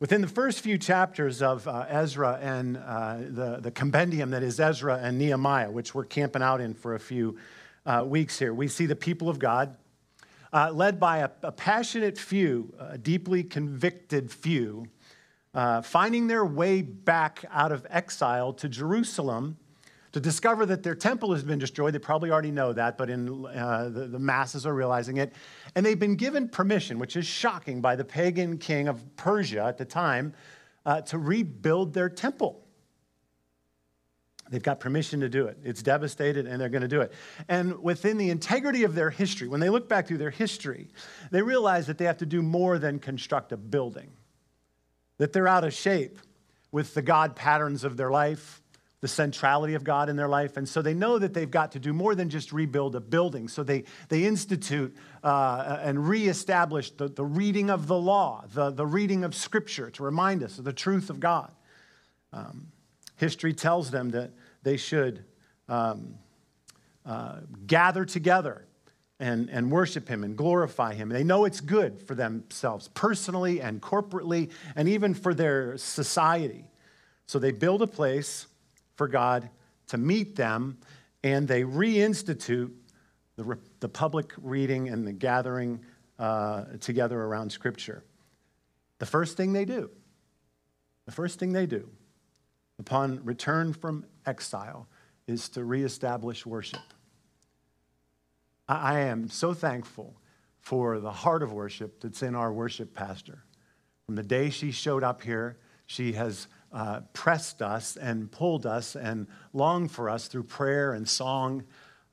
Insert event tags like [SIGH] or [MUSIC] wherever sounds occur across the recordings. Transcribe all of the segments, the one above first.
Within the first few chapters of uh, Ezra and uh, the, the compendium that is Ezra and Nehemiah, which we're camping out in for a few uh, weeks here, we see the people of God uh, led by a, a, passionate few, a deeply convicted few, uh, finding their way back out of exile to Jerusalem to discover that their temple has been destroyed. They probably already know that, but in, uh, the, the, masses are realizing it. And they've been given permission, which is shocking, by the pagan king of Persia at the time, uh, to rebuild their temple. They've got permission to do it. It's devastated, and they're going to do it. And within the integrity of their history, when they look back through their history, they realize that they have to do more than construct a building, that they're out of shape with the God patterns of their life, the centrality of God in their life. And so they know that they've got to do more than just rebuild a building. So they, they institute uh, and reestablish the, the reading of the law, the, the reading of Scripture to remind us of the truth of God. Um, history tells them that they should um, uh, gather together and, and worship Him and glorify Him. They know it's good for themselves, personally and corporately, and even for their society. So they build a place for God to meet them, and they reinstitute the, the public reading and the gathering uh, together around Scripture. The first thing they do, the first thing they do upon return from exile is to reestablish worship. I am so thankful for the heart of worship that's in our worship pastor. From the day she showed up here, she has uh, pressed us and pulled us and longed for us through prayer and song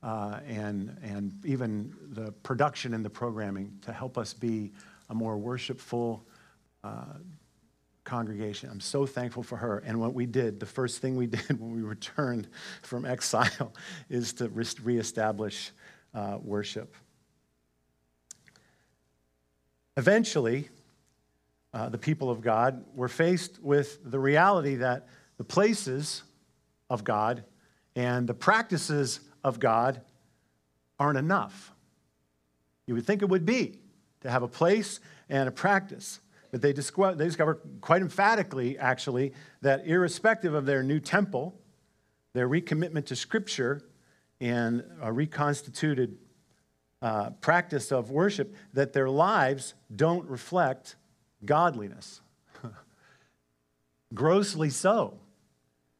uh, and, and even the production and the programming to help us be a more worshipful uh, congregation. I'm so thankful for her. And what we did, the first thing we [LAUGHS] did when we returned from exile, [LAUGHS] is to reestablish uh, worship. Eventually, uh, the people of God were faced with the reality that the places of God and the practices of God aren't enough. You would think it would be to have a place and a practice. But they discover, they quite emphatically, actually, that irrespective of their new temple, their recommitment to Scripture, and a reconstituted uh, practice of worship, that their lives don't reflect godliness. [LAUGHS] Grossly so,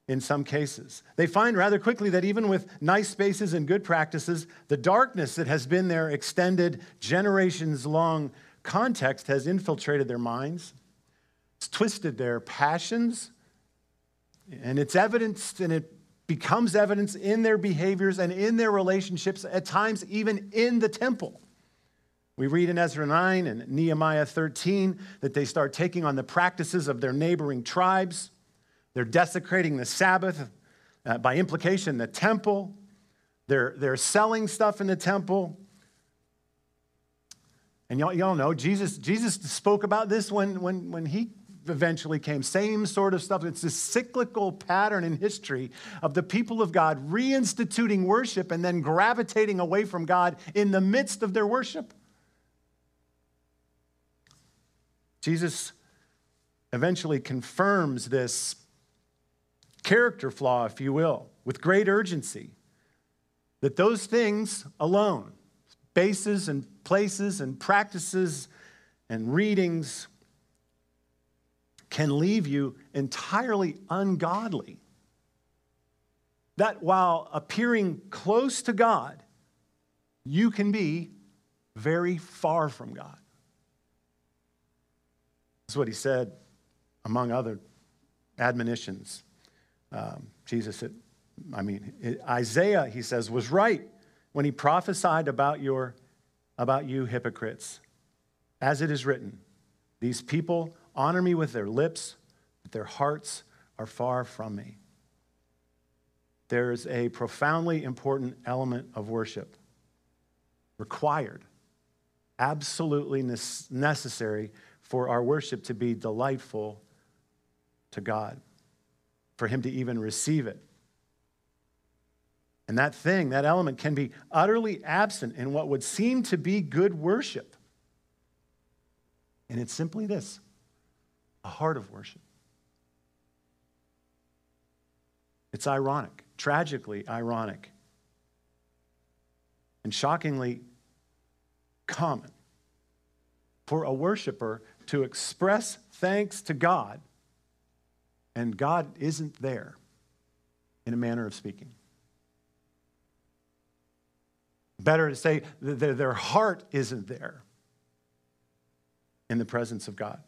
in some cases. They find rather quickly that even with nice spaces and good practices, the darkness that has been their extended, generations long context has infiltrated their minds, it's twisted their passions, and it's evidenced and it becomes evidence in their behaviors and in their relationships, at times, even in the temple. We read in Ezra 9 and Nehemiah 13 that they start taking on the practices of their neighboring tribes. They're desecrating the Sabbath, uh, by implication, the temple. They're, they're selling stuff in the temple. And y'all, y'all know Jesus, Jesus spoke about this when, when, when he eventually came. Same sort of stuff. It's a cyclical pattern in history of the people of God reinstituting worship and then gravitating away from God in the midst of their worship. Jesus eventually confirms this character flaw, if you will, with great urgency. That those things alone, spaces and places and practices and readings, can leave you entirely ungodly. That while appearing close to God, you can be very far from God. That's what he said, among other admonitions. Um, Jesus, it, I mean, it, Isaiah, he says, was right when he prophesied about, your, about you hypocrites. As it is written, these people honor me with their lips, but their hearts are far from me. There's a profoundly important element of worship required, absolutely necessary for our worship to be delightful to God, for Him to even receive it. And that thing, that element, can be utterly absent in what would seem to be good worship. And it's simply this a heart of worship. It's ironic, tragically ironic, and shockingly common for a worshiper to express thanks to God and God isn't there in a manner of speaking. Better to say that their heart isn't there in the presence of God.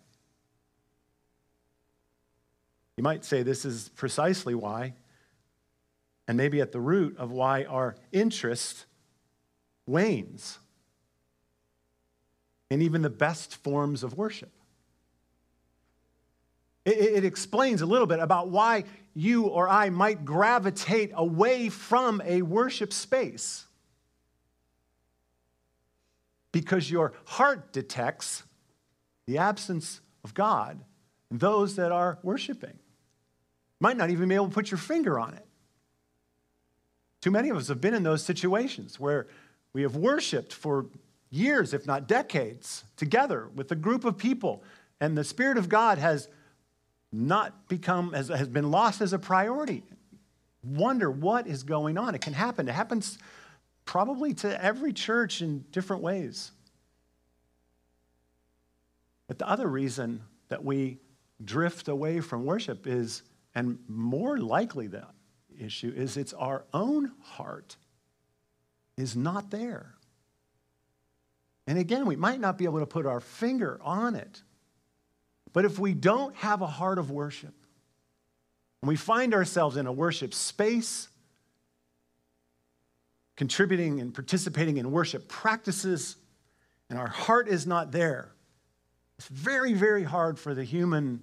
You might say this is precisely why, and maybe at the root of why our interest wanes in even the best forms of worship. It, it, explains a little bit about why you or I might gravitate away from a worship space. Because your heart detects the absence of God and those that are worshiping. Might not even be able to put your finger on it. Too many of us have been in those situations where we have worshiped for years, if not decades, together with a group of people, and the Spirit of God has not become, has, has been lost as a priority. Wonder what is going on. It can happen. It happens probably to every church in different ways. But the other reason that we drift away from worship is, and more likely the issue, is it's our own heart is not there. And again, we might not be able to put our finger on it. But if we don't have a heart of worship, and we find ourselves in a worship space, contributing and participating in worship practices, and our heart is not there, it's very, very hard for the human,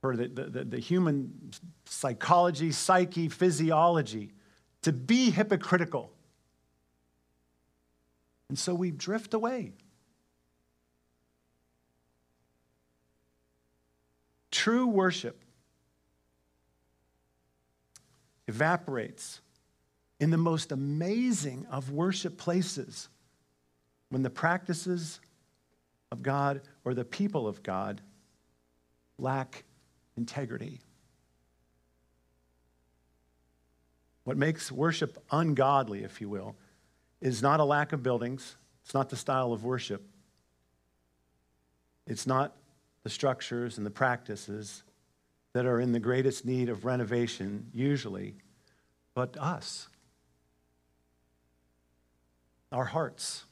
for the, the, the, human psychology, psyche, physiology to be hypocritical. And so we drift away. True worship evaporates in the most amazing of worship places when the practices of God or the people of God lack integrity. What makes worship ungodly, if you will, is not a lack of buildings, it's not the style of worship, it's not the structures and the practices that are in the greatest need of renovation, usually, but us, our hearts.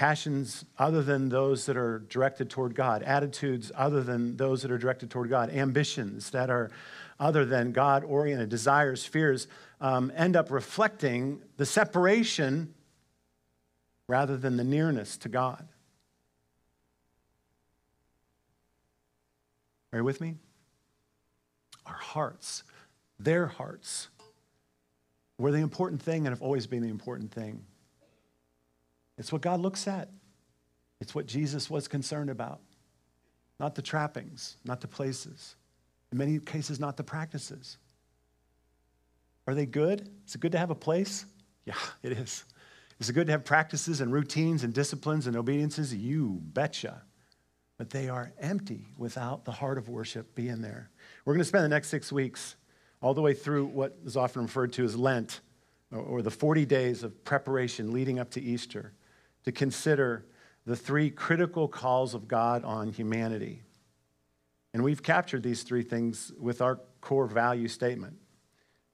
Passions other than those that are directed toward God, attitudes other than those that are directed toward God, ambitions that are other than God oriented, desires, fears, um, end up reflecting the separation rather than the nearness to God. Are you with me? Our hearts, their hearts, were the important thing and have always been the important thing. It's what God looks at, it's what Jesus was concerned about. Not the trappings, not the places, in many cases, not the practices. Are they good? Is it good to have a place? Yeah, [LAUGHS] it is. Is it good to have practices and routines and disciplines and obediences? You betcha. But they are empty without the heart of worship being there. We're going to spend the next six weeks all the way through what is often referred to as Lent, or the 40 days of preparation leading up to Easter to consider the three critical calls of God on humanity. And we've captured these three things with our core value statement.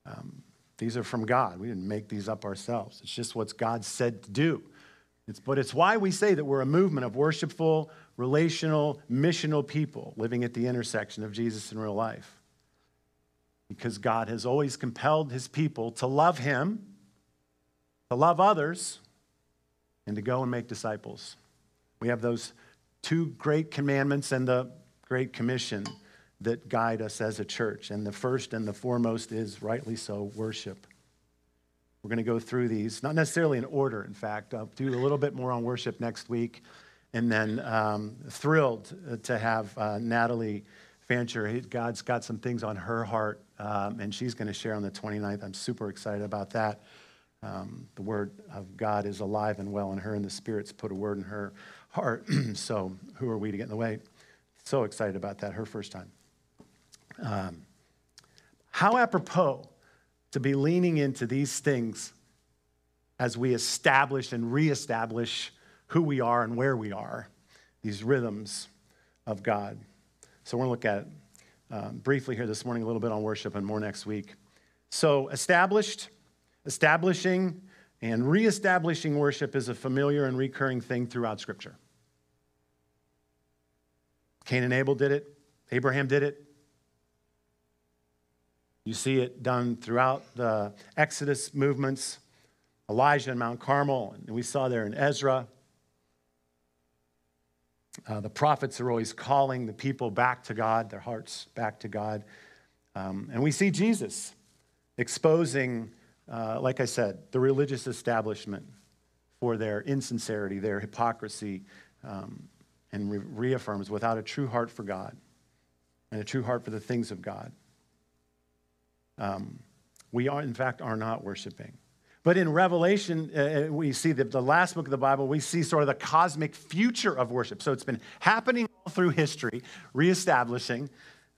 Um, these are from God. We didn't make these up ourselves. It's just what God said to do. It's, but it's why we say that we're a movement of worshipful, relational, missional people living at the intersection of Jesus in real life. Because God has always compelled his people to love him, to love others, and to go and make disciples. We have those two great commandments and the great commission that guide us as a church. And the first and the foremost is rightly so worship. We're going to go through these, not necessarily in order, in fact. I'll do a little bit more on worship next week. And then um, thrilled to have uh, Natalie Fancher, God's got some things on her heart, um, and she's going to share on the 29th. I'm super excited about that. Um, the word of God is alive and well in her, and the Spirit's put a word in her heart. [CLEARS THROAT] so, who are we to get in the way? So excited about that, her first time. Um, how apropos to be leaning into these things as we establish and reestablish who we are and where we are, these rhythms of God. So, we're going to look at um, briefly here this morning, a little bit on worship and more next week. So, established, establishing, and reestablishing worship is a familiar and recurring thing throughout Scripture. Cain and Abel did it, Abraham did it. You see it done throughout the Exodus movements, Elijah and Mount Carmel, and we saw there in Ezra. Uh, the prophets are always calling the people back to God, their hearts back to God. Um, and we see Jesus exposing, uh, like I said, the religious establishment for their insincerity, their hypocrisy, um, and re- reaffirms without a true heart for God and a true heart for the things of God. Um, we are, in fact, are not worshiping. But in Revelation, uh, uh, we see the, the last book of the Bible, we see sort of the cosmic future of worship. So it's been happening all through history, reestablishing.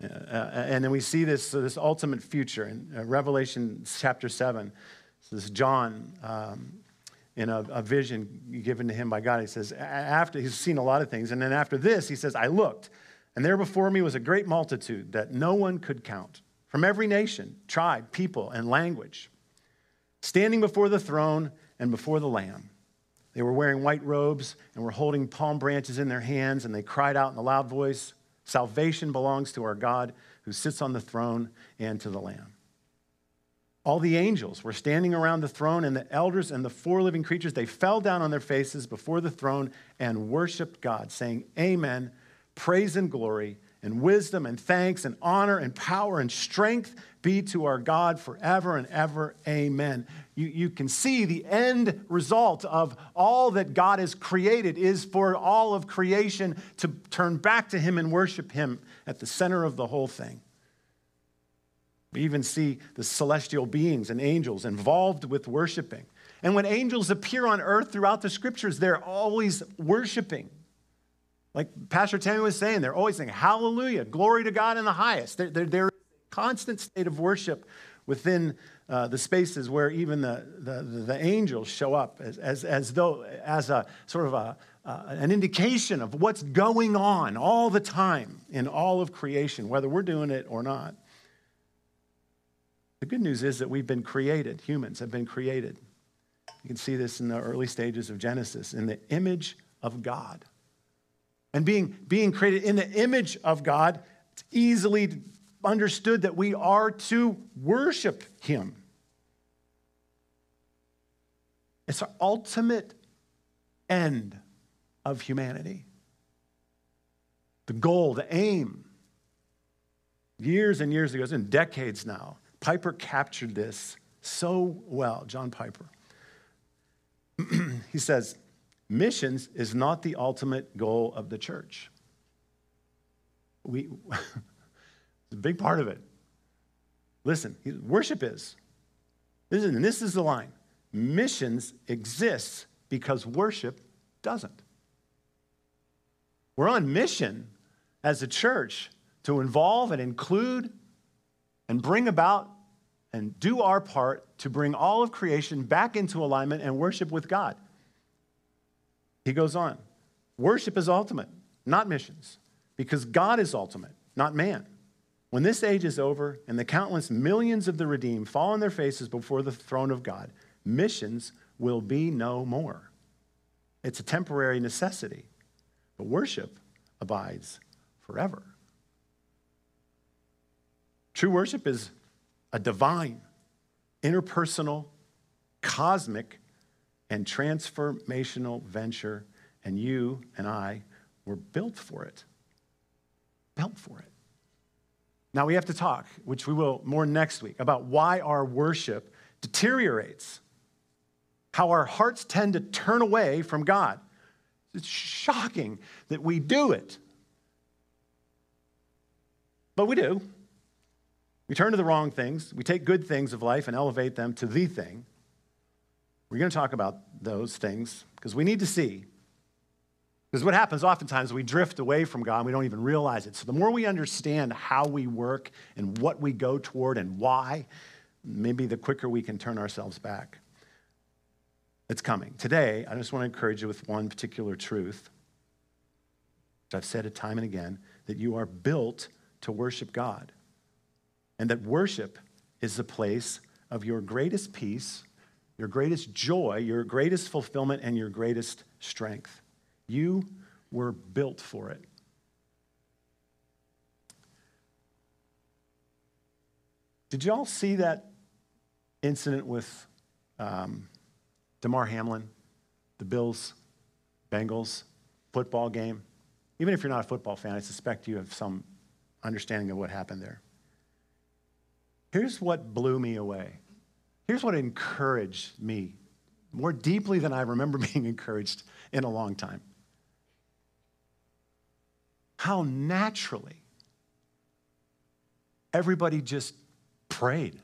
Uh, uh, and then we see this, this ultimate future in uh, Revelation chapter 7. So this John, um, in a, a, vision given to him by God, he says, after he's seen a lot of things. And then after this, he says, I looked, and there before me was a great multitude that no one could count from every nation, tribe, people, and language, standing before the throne and before the Lamb. They were wearing white robes and were holding palm branches in their hands, and they cried out in a loud voice Salvation belongs to our God who sits on the throne and to the Lamb. All the angels were standing around the throne, and the elders and the four living creatures, they fell down on their faces before the throne and worshiped God, saying, Amen, praise and glory and wisdom and thanks and honor and power and strength be to our God forever and ever. Amen. You, you can see the end result of all that God has created is for all of creation to turn back to Him and worship Him at the center of the whole thing. We even see the celestial beings and angels involved with worshiping. And when angels appear on earth throughout the scriptures, they're always worshiping. Like Pastor Tammy was saying, they're always saying, Hallelujah, glory to God in the highest. They're, they're, they're constant state of worship within uh, the spaces where even the, the, the, angels show up as, as, as though, as a sort of a, uh, an indication of what's going on all the time in all of creation, whether we're doing it or not. The good news is that we've been created, humans have been created. You can see this in the early stages of Genesis, in the image of God. And being, being created in the image of God, it's easily understood that we are to worship Him. It's our ultimate end of humanity. The goal, the aim. Years and years ago, it's been decades now. Piper captured this so well, John Piper. [CLEARS THROAT] he says, missions is not the ultimate goal of the church. We, [LAUGHS] it's a big part of it. Listen, worship is. Is, and this is the line. Missions exists because worship doesn't. We're on mission as a church to involve and include and bring about and do our part to bring all of creation back into alignment and worship with God. He goes on worship is ultimate, not missions, because God is ultimate, not man. When this age is over and the countless millions of the redeemed fall on their faces before the throne of God, missions will be no more. It's a temporary necessity, but worship abides forever. True worship is a divine, interpersonal, cosmic and transformational venture, and you and I were built for it. Built for it. Now we have to talk, which we will more next week, about why our worship deteriorates, how our hearts tend to turn away from God. It's shocking that we do it. But we do. We turn to the wrong things. We take good things of life and elevate them to the thing. We're going to talk about those things because we need to see. Because what happens oftentimes, we drift away from God and we don't even realize it. So the more we understand how we work and what we go toward and why, maybe the quicker we can turn ourselves back. It's coming. Today, I just want to encourage you with one particular truth. I've said it time and again that you are built to worship God. And that worship is the place of your greatest peace, your greatest joy, your greatest fulfillment, and your greatest strength. You were built for it. Did y'all see that incident with um, Damar Hamlin, the Bills, Bengals football game? Even if you're not a football fan, I suspect you have some understanding of what happened there. Here's what blew me away. Here's what encouraged me more deeply than I remember [LAUGHS] being encouraged in a long time. How naturally everybody just prayed.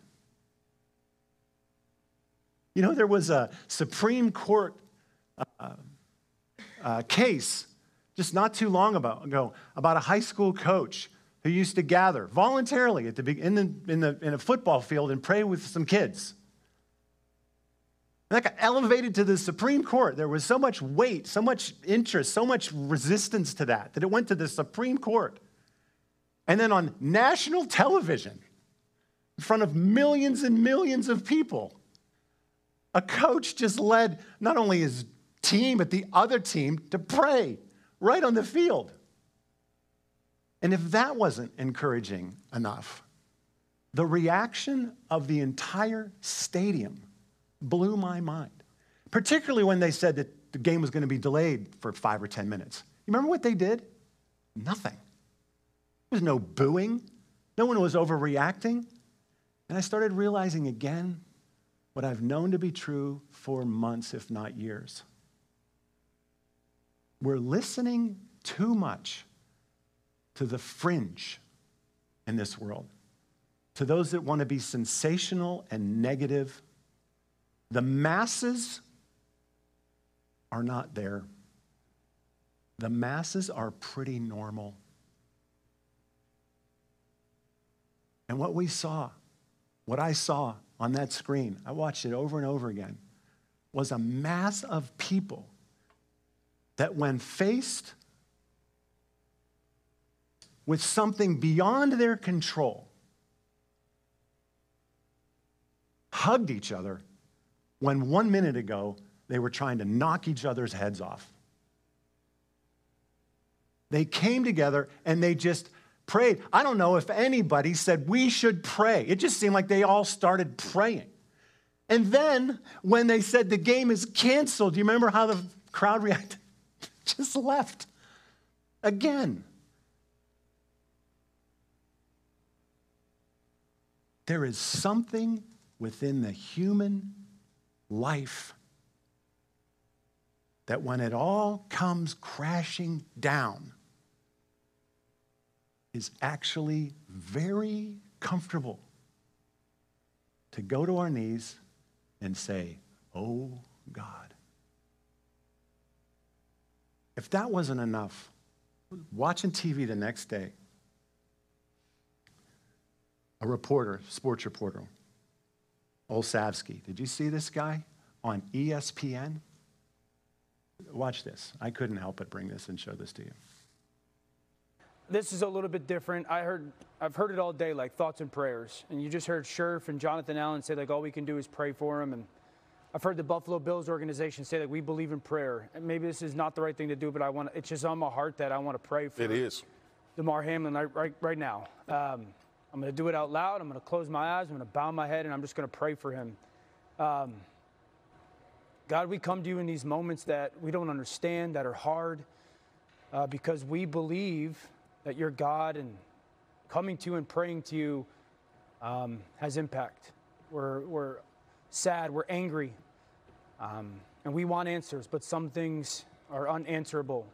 You know, there was a Supreme Court uh, uh, case just not too long ago about a high school coach who used to gather voluntarily at the, in, the, in, the, in a football field and pray with some kids. That got elevated to the Supreme Court. There was so much weight, so much interest, so much resistance to that, that it went to the Supreme Court. And then on national television, in front of millions and millions of people, a coach just led not only his team, but the other team to pray right on the field. And if that wasn't encouraging enough, the reaction of the entire stadium blew my mind, particularly when they said that the game was going to be delayed for five or 10 minutes. You remember what they did? Nothing. There was no booing, no one was overreacting. And I started realizing again what I've known to be true for months, if not years. We're listening too much to the fringe in this world, to those that want to be sensational and negative. The masses are not there. The masses are pretty normal. And what we saw, what I saw on that screen, I watched it over and over again, was a mass of people that, when faced with something beyond their control, hugged each other when one minute ago they were trying to knock each other's heads off. They came together and they just prayed. I don't know if anybody said we should pray. It just seemed like they all started praying. And then when they said the game is canceled, do you remember how the crowd reacted? [LAUGHS] just left again. There is something within the human life that when it all comes crashing down, is actually very comfortable to go to our knees and say, Oh God. If that wasn't enough, watching TV the next day, a reporter, sports reporter, Orlovsky. Did you see this guy on ESPN? Watch this. I couldn't help but bring this and show this to you. This is a little bit different. I heard, I've heard it all day, like thoughts and prayers. And you just heard Scherff and Jonathan Allen say, like, all we can do is pray for him. And I've heard the Buffalo Bills organization say that we believe in prayer. And maybe this is not the right thing to do, but I want it's just on my heart that I want to pray for. It is. Damar Hamlin right, right, right now. Um, I'm going to do it out loud. I'm going to close my eyes. I'm going to bow my head and I'm just going to pray for him. Um, God, we come to you in these moments that we don't understand, that are hard, uh, because we believe that you're God and coming to you and praying to you um, has impact. We're, we're sad, we're angry, um, and we want answers, but some things are unanswerable.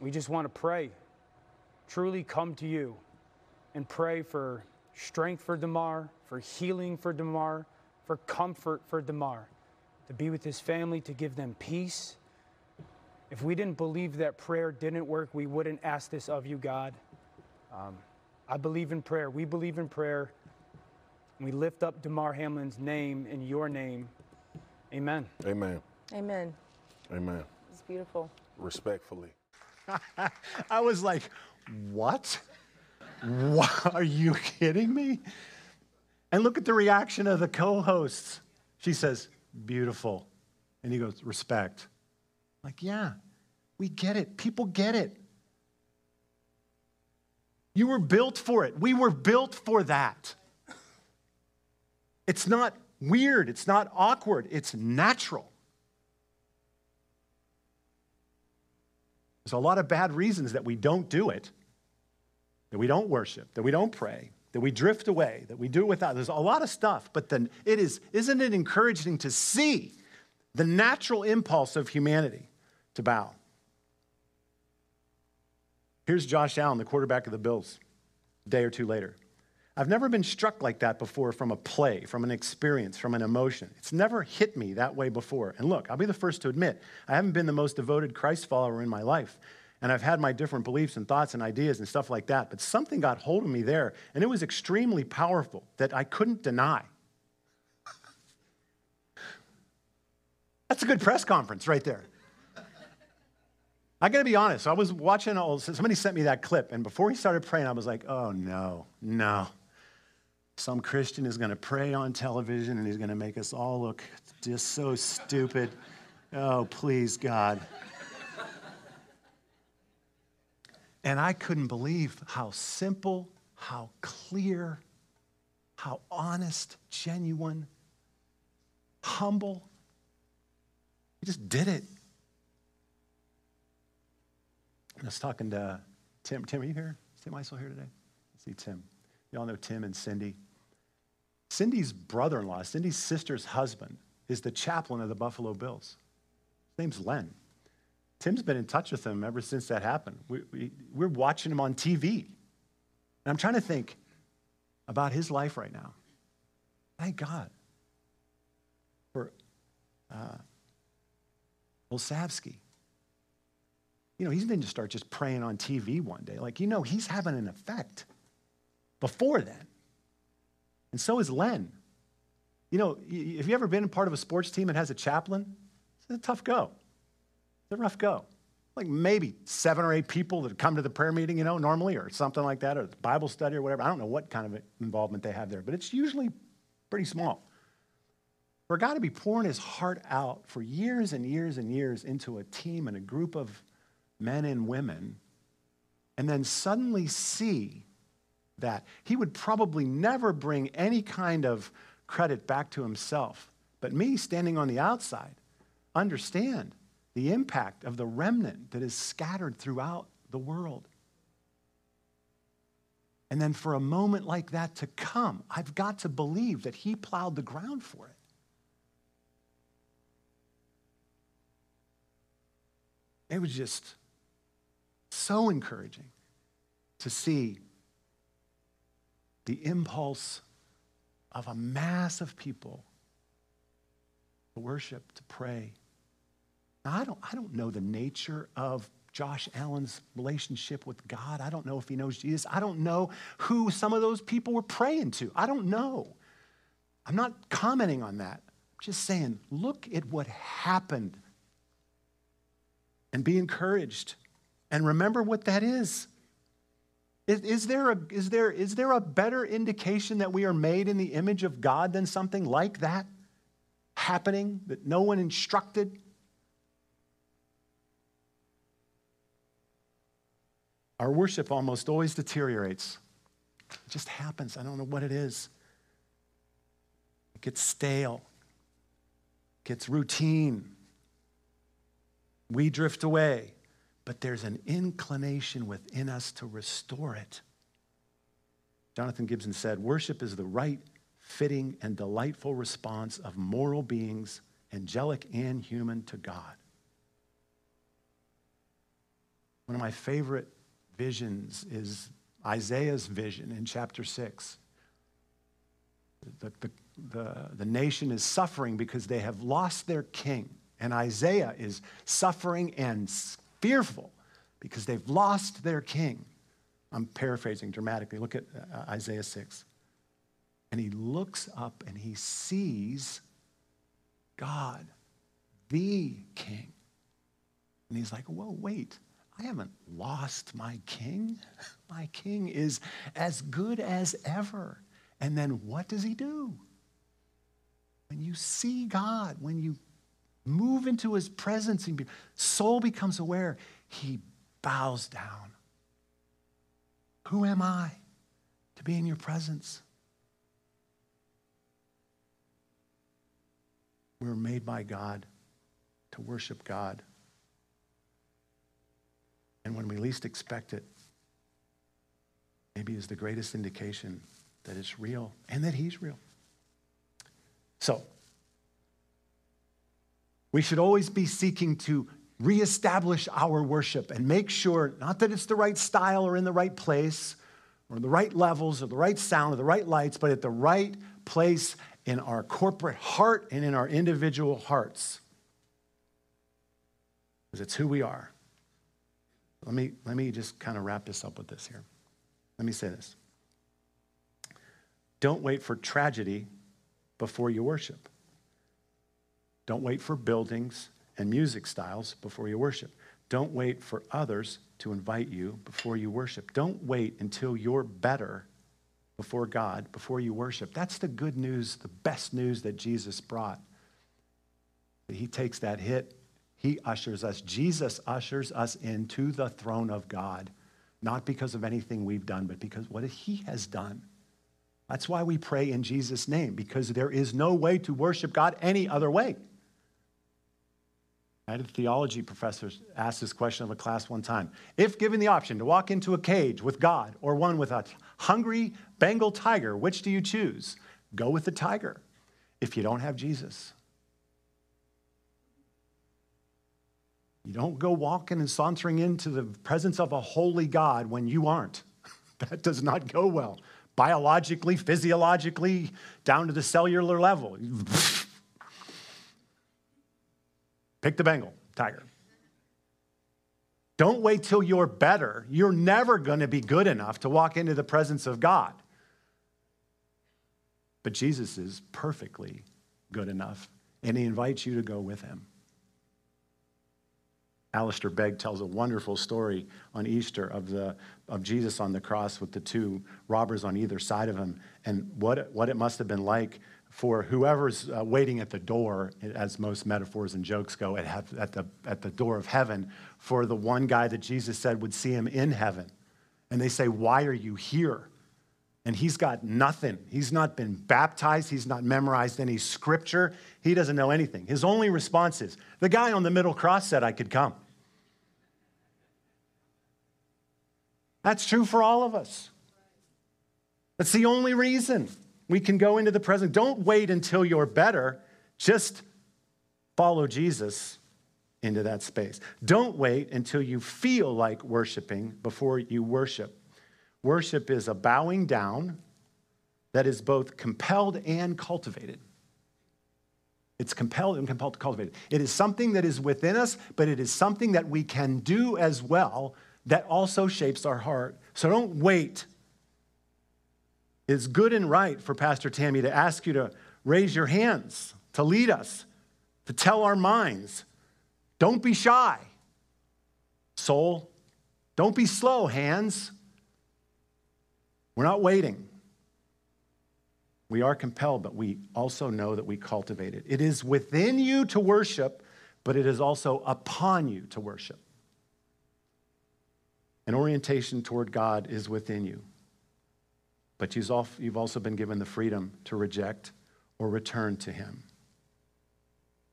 We just want to pray, truly come to you and pray for strength for Damar, for healing for Damar, for comfort for Damar, to be with his family, to give them peace. If we didn't believe that prayer didn't work, we wouldn't ask this of you, God. Um, I believe in prayer. We believe in prayer. We lift up Damar Hamlin's name in your name. Amen. Amen. Amen. Amen. It's beautiful. Respectfully. [LAUGHS] I was like, what? What? Are you kidding me? And look at the reaction of the co hosts. She says, beautiful. And he goes, respect. Like, yeah, we get it. People get it. You were built for it. We were built for that. It's not weird. It's not awkward. It's natural. There's a lot of bad reasons that we don't do it, that we don't worship, that we don't pray, that we drift away, that we do without. There's a lot of stuff, but then it is, isn't it encouraging to see the natural impulse of humanity to bow? Here's Josh Allen, the quarterback of the Bills, a day or two later. I've never been struck like that before from a play, from an experience, from an emotion. It's never hit me that way before. And look, I'll be the first to admit, I haven't been the most devoted Christ follower in my life. And I've had my different beliefs and thoughts and ideas and stuff like that. But something got hold of me there, and it was extremely powerful that I couldn't deny. That's a good press conference right there. I gotta be honest, I was watching, somebody sent me that clip, and before he started praying, I was like, oh no, no. Some Christian is gonna pray on television and he's gonna make us all look just so stupid. Oh, please, God. And I couldn't believe how simple, how clear, how honest, genuine, humble. He just did it. I was talking to Tim. Tim, are you here? Is Tim Isel here today? I see Tim. Y'all know Tim and Cindy. Cindy's brother in law, Cindy's sister's husband, is the chaplain of the Buffalo Bills. His name's Len. Tim's been in touch with him ever since that happened. We, we, we're watching him on TV. And I'm trying to think about his life right now. Thank God for uh, Orlovsky you know, he didn't just start just praying on TV one day. Like, you know, he's having an effect before then. And so is Len. You know, if you ever been part of a sports team that has a chaplain, it's a tough go. It's a rough go. Like maybe seven or eight people that come to the prayer meeting, you know, normally, or something like that, or Bible study or whatever. I don't know what kind of involvement they have there, but it's usually pretty small. For guy to be pouring his heart out for years and years and years into a team and a group of men and women, and then suddenly see that he would probably never bring any kind of credit back to himself. But me, standing on the outside, understand the impact of the remnant that is scattered throughout the world. And then for a moment like that to come, I've got to believe that he plowed the ground for it. It was just so encouraging to see the impulse of a mass of people to worship, to pray. Now, I don't, I don't know the nature of Josh Allen's relationship with God. I don't know if he knows Jesus. I don't know who some of those people were praying to. I don't know. I'm not commenting on that. I'm just saying, look at what happened and be encouraged and remember what that is. Is, is, there a, is, there, is there a better indication that we are made in the image of God than something like that happening that no one instructed? Our worship almost always deteriorates. It just happens. I don't know what it is. It gets stale, it gets routine. We drift away but there's an inclination within us to restore it. Jonathan Gibson said, Worship is the right, fitting, and delightful response of moral beings, angelic and human, to God. One of my favorite visions is Isaiah's vision in chapter 6. The, the, the, the nation is suffering because they have lost their king. And Isaiah is suffering and fearful because they've lost their king. I'm paraphrasing dramatically. Look at uh, Isaiah 6. And he looks up and he sees God, the king. And he's like, whoa, wait, I haven't lost my king. My king is as good as ever. And then what does he do? When you see God, when you move into his presence, and soul becomes aware, he bows down. Who am I to be in your presence? We were made by God to worship God. And when we least expect it, maybe is the greatest indication that it's real and that He's real. So, we should always be seeking to reestablish our worship and make sure, not that it's the right style or in the right place or the right levels or the right sound or the right lights, but at the right place in our corporate heart and in our individual hearts. Because it's who we are. Let me, let me just kind of wrap this up with this here. Let me say this. Don't wait for tragedy before you worship. Don't wait for buildings and music styles before you worship. Don't wait for others to invite you before you worship. Don't wait until you're better before God before you worship. That's the good news, the best news that Jesus brought. He takes that hit, he ushers us, Jesus ushers us into the throne of God, not because of anything we've done, but because what he has done. That's why we pray in Jesus' name, because there is no way to worship God any other way. I had a theology professor ask this question of a class one time. If given the option to walk into a cage with God or one with a hungry Bengal tiger, which do you choose? Go with the tiger if you don't have Jesus. You don't go walking and sauntering into the presence of a holy God when you aren't. [LAUGHS] That does not go well. Biologically, physiologically, down to the cellular level. [LAUGHS] Pick the Bengal tiger. Don't wait till you're better. You're never going to be good enough to walk into the presence of God. But Jesus is perfectly good enough, and he invites you to go with him. Alistair Begg tells a wonderful story on Easter of, the, of Jesus on the cross with the two robbers on either side of him and what, what it must have been like for whoever's uh, waiting at the door, as most metaphors and jokes go, at, at, the, at the door of heaven, for the one guy that Jesus said would see him in heaven. And they say, Why are you here? And he's got nothing. He's not been baptized. He's not memorized any scripture. He doesn't know anything. His only response is, The guy on the middle cross said I could come. That's true for all of us. That's the only reason. We can go into the present. Don't wait until you're better. Just follow Jesus into that space. Don't wait until you feel like worshiping before you worship. Worship is a bowing down that is both compelled and cultivated. It's compelled and compelled to cultivate. It is something that is within us, but it is something that we can do as well that also shapes our heart. So don't wait it's good and right for Pastor Tammy to ask you to raise your hands, to lead us, to tell our minds. Don't be shy, soul. Don't be slow, hands. We're not waiting. We are compelled, but we also know that we cultivate it. It is within you to worship, but it is also upon you to worship. An orientation toward God is within you but you've also been given the freedom to reject or return to Him.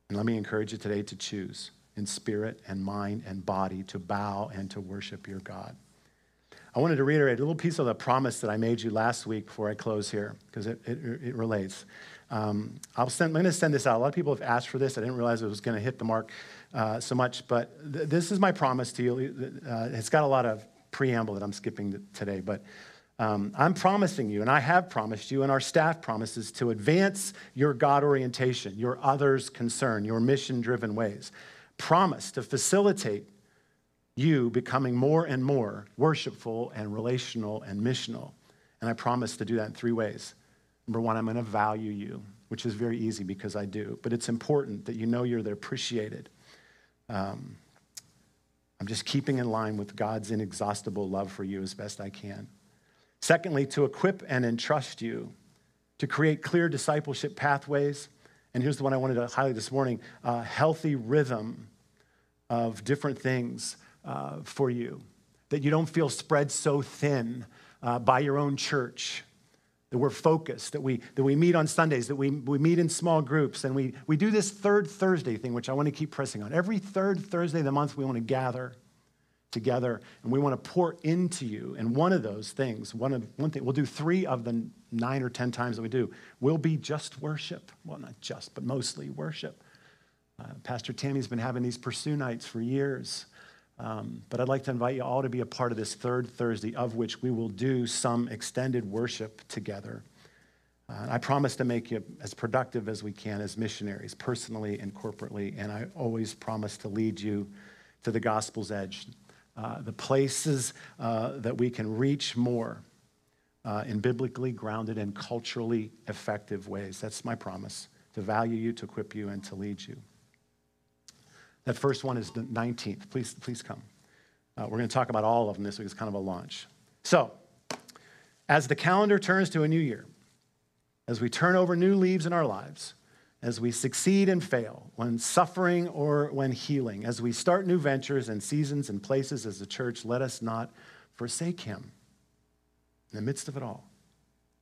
And let me encourage you today to choose in spirit and mind and body to bow and to worship your God. I wanted to reiterate a little piece of the promise that I made you last week before I close here, because it, it, it, relates. Um, I'll send, I'm going to send this out. A lot of people have asked for this. I didn't realize it was going to hit the mark uh, so much, but th- this is my promise to you. Uh, it's got a lot of preamble that I'm skipping today, but um, I'm promising you, and I have promised you, and our staff promises to advance your God orientation, your others' concern, your mission driven ways. Promise to facilitate you becoming more and more worshipful and relational and missional. And I promise to do that in three ways. Number one, I'm going to value you, which is very easy because I do, but it's important that you know you're appreciated. Um, I'm just keeping in line with God's inexhaustible love for you as best I can. Secondly, to equip and entrust you to create clear discipleship pathways. And here's the one I wanted to highlight this morning a healthy rhythm of different things uh, for you, that you don't feel spread so thin uh, by your own church. That we're focused, that we, that we meet on Sundays, that we, we meet in small groups, and we, we do this third Thursday thing, which I want to keep pressing on. Every third Thursday of the month, we want to gather together and we want to pour into you. And one of those things, one, of, one thing, we'll do three of the nine or 10 times that we do, will be just worship. Well, not just, but mostly worship. Uh, Pastor Tammy's been having these pursue nights for years. Um, but I'd like to invite you all to be a part of this third Thursday, of which we will do some extended worship together. Uh, I promise to make you as productive as we can as missionaries, personally and corporately. And I always promise to lead you to the gospel's edge, uh, the places uh, that we can reach more uh, in biblically grounded and culturally effective ways. That's my promise to value you, to equip you, and to lead you. That first one is the 19th. Please, please come. Uh, we're going to talk about all of them this week. It's kind of a launch. So, as the calendar turns to a new year, as we turn over new leaves in our lives, as we succeed and fail, when suffering or when healing, as we start new ventures and seasons and places as a church, let us not forsake him in the midst of it all.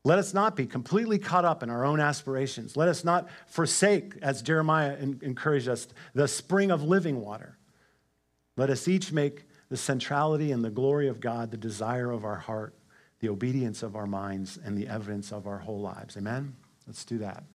Let us not be completely caught up in our own aspirations. Let us not forsake, as Jeremiah encouraged us, the spring of living water. Let us each make the centrality and the glory of God the desire of our heart, the obedience of our minds, and the evidence of our whole lives. Amen? Let's do that.